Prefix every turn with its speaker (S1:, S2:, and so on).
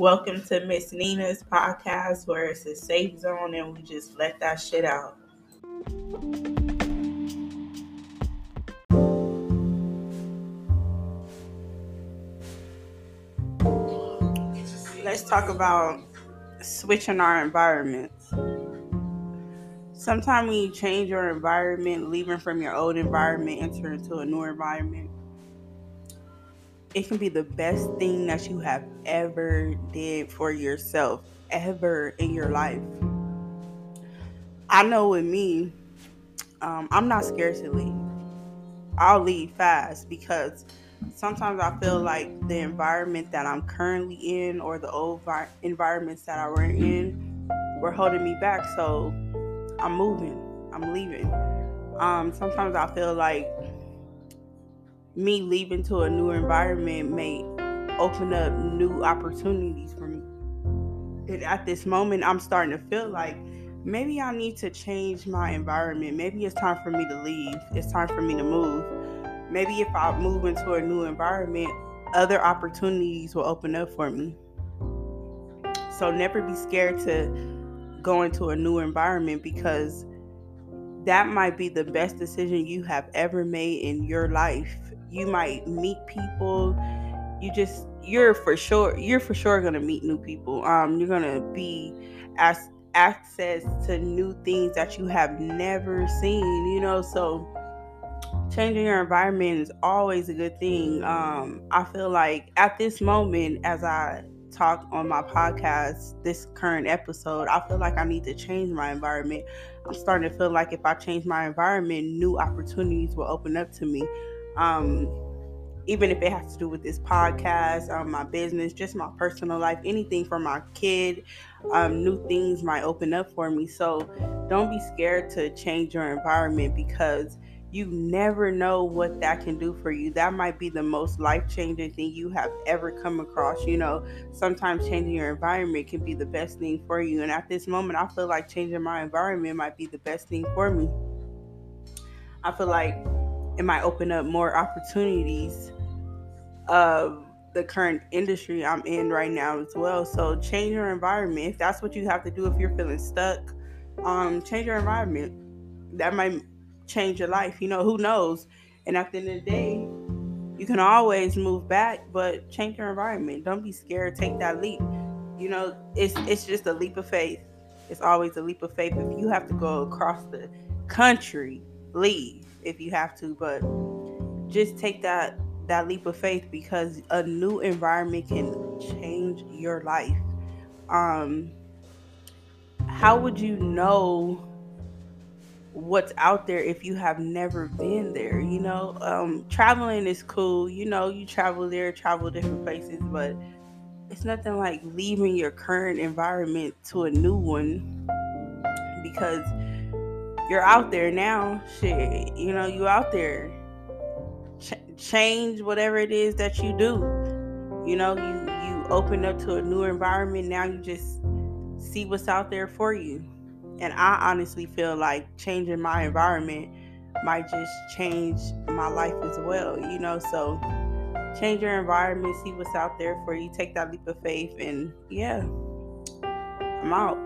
S1: Welcome to Miss Nina's podcast, where it's a safe zone and we just let that shit out. Let's talk about switching our environments. Sometimes when you change your environment, leaving from your old environment, enter into a new environment, it can be the best thing that you have ever did for yourself ever in your life. I know with me um, i'm not scared to leave. I'll leave fast because sometimes i feel like the environment that i'm currently in or the old vi- environments that i were in were holding me back. So i'm moving. I'm leaving. Um, sometimes i feel like me leaving to a new environment may open up new opportunities for me. And at this moment, I'm starting to feel like maybe I need to change my environment. Maybe it's time for me to leave. It's time for me to move. Maybe if I move into a new environment, other opportunities will open up for me. So never be scared to go into a new environment because that might be the best decision you have ever made in your life you might meet people you just you're for sure you're for sure gonna meet new people. Um you're gonna be as access to new things that you have never seen you know? So changing your environment is always a good thing. Um i feel like at this moment as i talk on my podcast this current episode i feel like i need to change my environment. I'm starting to feel like if i change my environment new opportunities will open up to me um, even if it has to do with this podcast, um, my business, just my personal life, anything for my kid, um, new things might open up for me. So don't be scared to change your environment because you never know what that can do for you. That might be the most life changing thing you have ever come across. You know, sometimes changing your environment can be the best thing for you. And at this moment, I feel like changing my environment might be the best thing for me. I feel like it might open up more opportunities of the current industry I'm in right now as well. So change your environment. If that's what you have to do if you're feeling stuck, um, change your environment. That might change your life. You know, who knows? And at the end of the day, you can always move back, but change your environment. Don't be scared. Take that leap. You know, it's it's just a leap of faith. It's always a leap of faith. If you have to go across the country, leave if you have to, but just take that that leap of faith because a new environment can change your life. Um how would you know what's out there if you have never been there you know um traveling is cool you know you travel there travel different places but it's nothing like leaving your current environment to a new one because you're out there now. Shit, you know, you out there. Ch- change whatever it is that you do. You know, you you open up to a new environment. Now you just see what's out there for you. And I honestly feel like changing my environment might just change my life as well. You know, so change your environment, see what's out there for you, take that leap of faith, and yeah, I'm out.